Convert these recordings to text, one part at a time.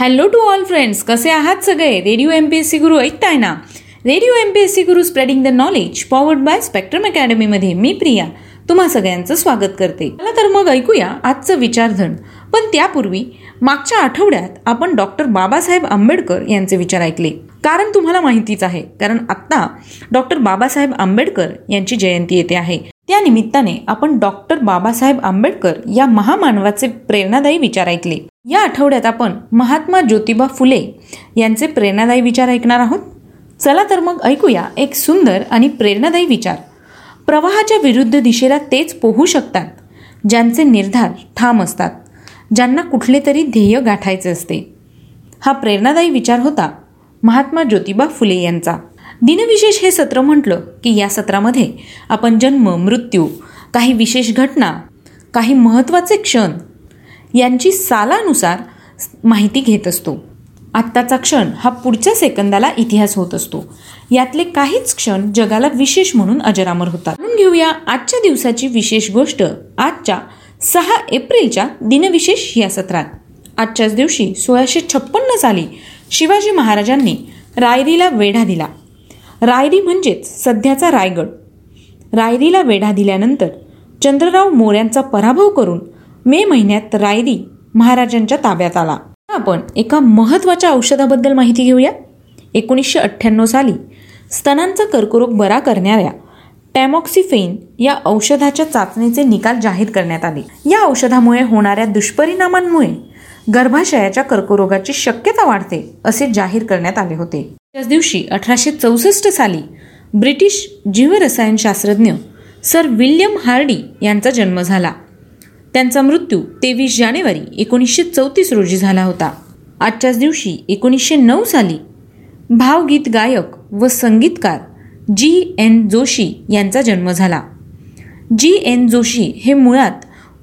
Hello to all friends कसे आहात सगळे? Radio M P S C Guru ऐकताय ना? Radio M P S C Guru spreading the knowledge powered by spectrum अकॅडमीमध्ये मी प्रिया. तुम्हा सगळ्यांचं स्वागत करते. मला तर मग ऐकूया आजचं विचारधन. पण त्यापूर्वी मागच्या आठवड्यात आपण डॉक्टर बाबासाहेब आंबेडकर यांचे विचार ऐकले. कारण तुम्हाला माहितीच आहे. कारण आत्ता डॉक्टर बाबासाहेब आंबेडकर यांची जयंती येते आहे. त्या निमित्ताने आपण डॉक्टर बाबासाहेब आंबेडकर या महामानवाचे प्रेरणादायी विचार ऐकले. या आठवड्यात आपण महात्मा ज्योतिबा फुले यांचे प्रेरणादायी विचार ऐकणार आहोत. चला तर मग ऐकूया एक सुंदर आणि प्रेरणादायी विचार. प्रवाहाच्या विरुद्ध दिशेला तेच पोहू शकतात ज्यांचे निर्धार ठाम असतात ज्यांना कुठले तरी ध्येय गाठायचे असते. हा प्रेरणादायी विचार होता महात्मा ज्योतिबा फुले यांचा. दिनविशेष हे सत्र म्हटलं की या सत्रामध्ये आपण जन्म मृत्यू काही विशेष घटना काही महत्त्वाचे क्षण यांची सालानुसार माहिती घेत असतो. आत्ताचा क्षण हा पुढच्या सेकंदाला इतिहास होत असतो. यातले काहीच क्षण जगाला विशेष म्हणून अजरामर होतात. म्हणून घेऊया आजच्या दिवसाची विशेष गोष्ट आजच्या सहा एप्रिलच्या दिनविशेष या सत्रात. आजच्याच दिवशी सोळाशे छप्पन्न साली शिवाजी महाराजांनी रायरीला वेढा दिला. रायरी म्हणजेच सध्याचा रायगड. रायरीला वेढा दिल्यानंतर चंद्रराव मोऱ्यांचा पराभव करून मे महिन्यात रायरी महाराजांच्या ताब्यात आला. आपण एका महत्त्वाच्या औषधाबद्दल माहिती घेऊया. एकोणीसशे अठ्ठ्याण्णव साली स्तनांचा कर्करोग बरा करणाऱ्या टॅमॉक्सिफेन या औषधाच्या चाचणीचे निकाल जाहीर करण्यात आले. या औषधामुळे होणाऱ्या दुष्परिणामांमुळे गर्भाशयाच्या कर्करोगाची शक्यता वाढते असे जाहीर करण्यात आले होते. त्याच दिवशी अठराशे चौसष्ट साली ब्रिटिश जीवरसायनशास्त्रज्ञ सर विल्यम हार्डी यांचा जन्म झाला. त्यांचा मृत्यू तेवीस जानेवारी एकोणीसशे चौतीस रोजी झाला होता. आजच्याच दिवशी एकोणीसशे नऊ साली भावगीत गायक व संगीतकार जी एन जोशी यांचा जन्म झाला. जी एन जोशी हे मुळात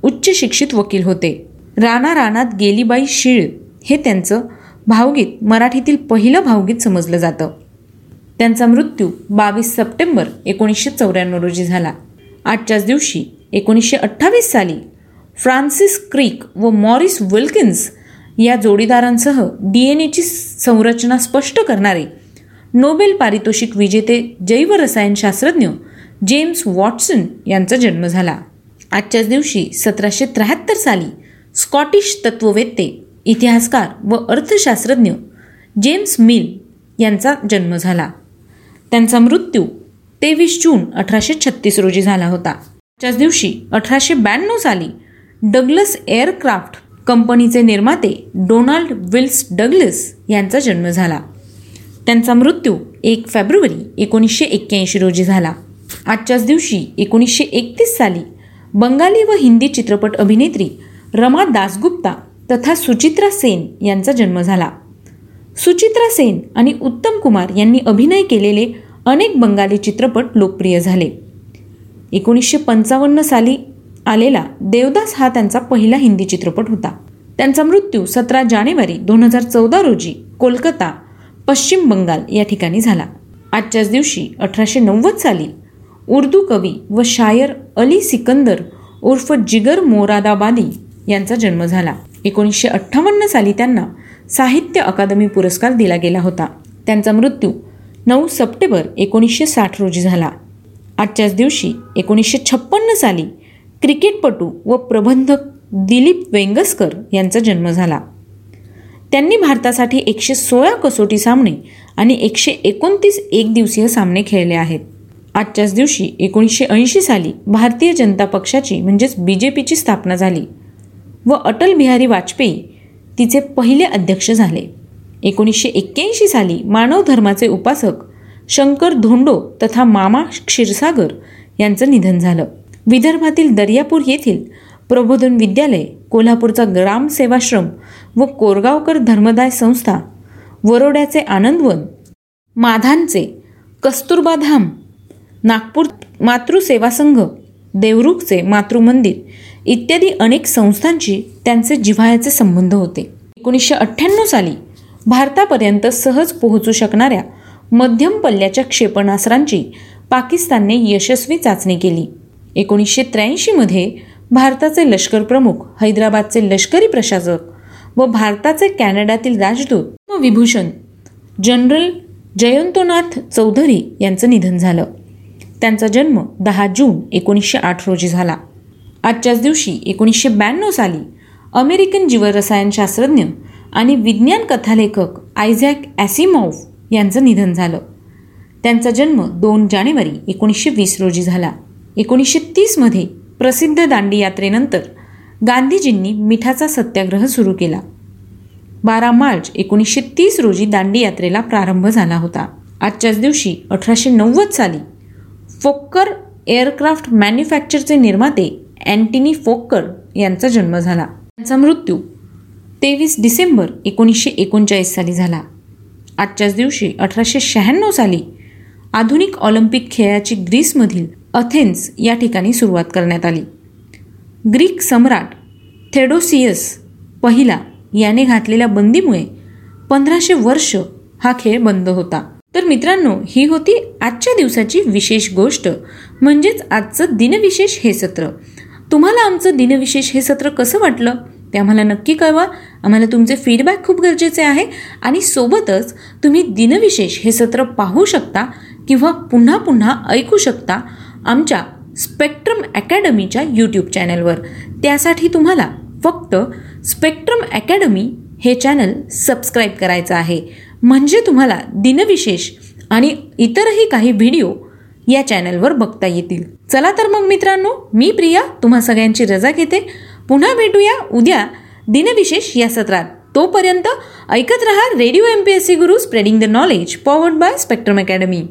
उच्च शिक्षित वकील होते. राणा रानात गेलीबाई शीळ हे त्यांचं भावगीत मराठीतील पहिलं भावगीत समजलं जातं. त्यांचा मृत्यू बावीस सप्टेंबर एकोणीसशे चौऱ्याण्णव रोजी झाला. आजच्याच दिवशी एकोणीसशे अठ्ठावीस साली फ्रान्सिस क्रिक व मॉरिस विल्किन्स या जोडीदारांसह डी एन एची संरचना स्पष्ट करणारे नोबेल पारितोषिक विजेते जैवरसायनशास्त्रज्ञ जेम्स वॉटसन यांचा जन्म झाला. आजच्याच दिवशी सतराशे त्र्याहत्तर साली स्कॉटिश तत्ववेत्ते इतिहासकार व अर्थशास्त्रज्ञ जेम्स मिल यांचा जन्म झाला. त्यांचा मृत्यू तेवीस जून अठराशे छत्तीस रोजी झाला होता. त्याच दिवशी अठराशे ब्याण्णव साली डगलस एअरक्राफ्ट कंपनीचे निर्माते डोनाल्ड विल्स डगलस यांचा जन्म झाला. त्यांचा मृत्यू एक फेब्रुवारी एकोणीसशे एक्क्याऐंशी रोजी झाला. आजच्याच दिवशी एकोणीसशे एकतीस साली बंगाली व हिंदी चित्रपट अभिनेत्री रमा दासगुप्ता तथा सुचित्रा सेन यांचा जन्म झाला. सुचित्रा सेन आणि उत्तम कुमार यांनी अभिनय केलेले अनेक बंगाली चित्रपट लोकप्रिय झाले. एकोणीसशे पंचावन्न साली आलेला देवदास हा त्यांचा पहिला हिंदी चित्रपट होता. त्यांचा मृत्यू सतरा जानेवारी दोन हजार चौदा रोजी कोलकाता पश्चिम बंगाल या ठिकाणी झाला. आजच्याच दिवशी अठराशे नव्वद साली उर्दू कवी व शायर अली सिकंदर उर्फ जिगर मोरादाबादी यांचा जन्म झाला. एकोणीसशे अठ्ठावन्न साली त्यांना साहित्य अकादमी पुरस्कार दिला गेला होता. त्यांचा मृत्यू नऊ सप्टेंबर एकोणीसशे साठ रोजी झाला. आजच्याच दिवशी एकोणीसशे छप्पन्न साली क्रिकेटपटू व प्रबंधक दिलीप वेंगसकर यांचा जन्म झाला. त्यांनी भारतासाठी एकशे सोळा कसोटी सामने आणि एकशे एकोणतीस एकदिवसीय सामने खेळले आहेत. आजच्याच दिवशी एकोणीसशे ऐंशी साली भारतीय जनता पक्षाची म्हणजेच बी जे पीची स्थापना झाली व अटल बिहारी वाजपेयी तिचे पहिले अध्यक्ष झाले. एकोणीसशे एक्क्याऐंशी साली मानव धर्माचे उपासक शंकर धोंडो तथा मामा क्षीरसागर यांचं निधन झालं. विदर्भातील दर्यापूर येथील प्रबोधन विद्यालय कोल्हापूरचा ग्राम सेवाश्रम व कोरगावकर धर्मदाय संस्था वरोड्याचे आनंदवन माधानचे कस्तुरबाधाम नागपूर मातृसेवा संघ देवरुखचे मातृमंदिर इत्यादी अनेक संस्थांशी त्यांचे जिव्हाळ्याचे संबंध होते. एकोणीसशे अठ्ठ्याण्णव साली भारतापर्यंत सहज पोहोचू शकणाऱ्या मध्यम पल्ल्याच्या क्षेपणास्त्रांची पाकिस्तानने यशस्वी चाचणी केली. एकोणीसशे त्र्याऐंशीमध्ये भारताचे लष्कर प्रमुख हैदराबादचे लष्करी प्रशासक व भारताचे कॅनडातील राजदूत व विभूषण जनरल जयंतोनाथ चौधरी यांचं निधन झालं. त्यांचा जन्म दहा जून एकोणीसशे आठ रोजी झाला. आजच्याच दिवशी एकोणीसशे ब्याण्णव साली अमेरिकन जीवरसायनशास्त्रज्ञ आणि विज्ञान कथालेखक आयझॅक ॲसिमॉफ यांचं निधन झालं. त्यांचा जन्म दोन जानेवारी एकोणीसशे वीस रोजी झाला. एकोणीसशे तीसमध्ये प्रसिद्ध दांडी यात्रेनंतर गांधीजींनी मिठाचा सत्याग्रह सुरू केला. बारा मार्च एकोणीसशे तीस रोजी दांडी यात्रेला प्रारंभ झाला होता. आजच्याच दिवशी अठराशे नव्वद साली फोक्कर एअरक्राफ्ट मॅन्युफॅक्चरचे निर्माते अँटिनी फोक्कर यांचा जन्म झाला. त्यांचा मृत्यू तेवीस डिसेंबर एकोणीसशे एकोणचाळीस साली झाला. आजच्याच दिवशी अठराशे शहाण्णव साली आधुनिक ऑलिम्पिक खेळाची ग्रीसमधील अथेन्स या ठिकाणी सुरुवात करण्यात आली. ग्रीक सम्राट थेडोसियस पहिला याने घातलेल्या बंदीमुळे पंधराशे वर्ष हा खेळ बंद होता. तर मित्रांनो ही होती आजच्या दिवसाची विशेष गोष्ट म्हणजेच आजचं दिनविशेष हे सत्र. तुम्हाला आमचं दिनविशेष हे सत्र कसं वाटलं? ते आम्हाला नक्की कळवा. आम्हाला तुमचे फीडबॅक खूप गरजेचे आहे आणि सोबतच तुम्ही दिनविशेष हे सत्र पाहू शकता किंवा पुन्हा पुन्हा ऐकू शकता. आमच्या स्पेक्ट्रम अकॅडमीच्या यूट्यूब चॅनलवर. त्यासाठी तुम्हाला फक्त स्पेक्ट्रम अकॅडमी हे चॅनल सबस्क्राईब करायचं आहे. म्हणजे तुम्हाला दिनविशेष आणि इतरही काही व्हिडिओ या चॅनलवर बघता येतील. चला तर मग मित्रांनो मी प्रिया तुम्हा सगळ्यांची रजा घेते. पुन्हा भेटूया उद्या दिनविशेष या सत्रात. तोपर्यंत ऐकत रहा radio M P S C Guru spreading the knowledge powered by Spectrum Academy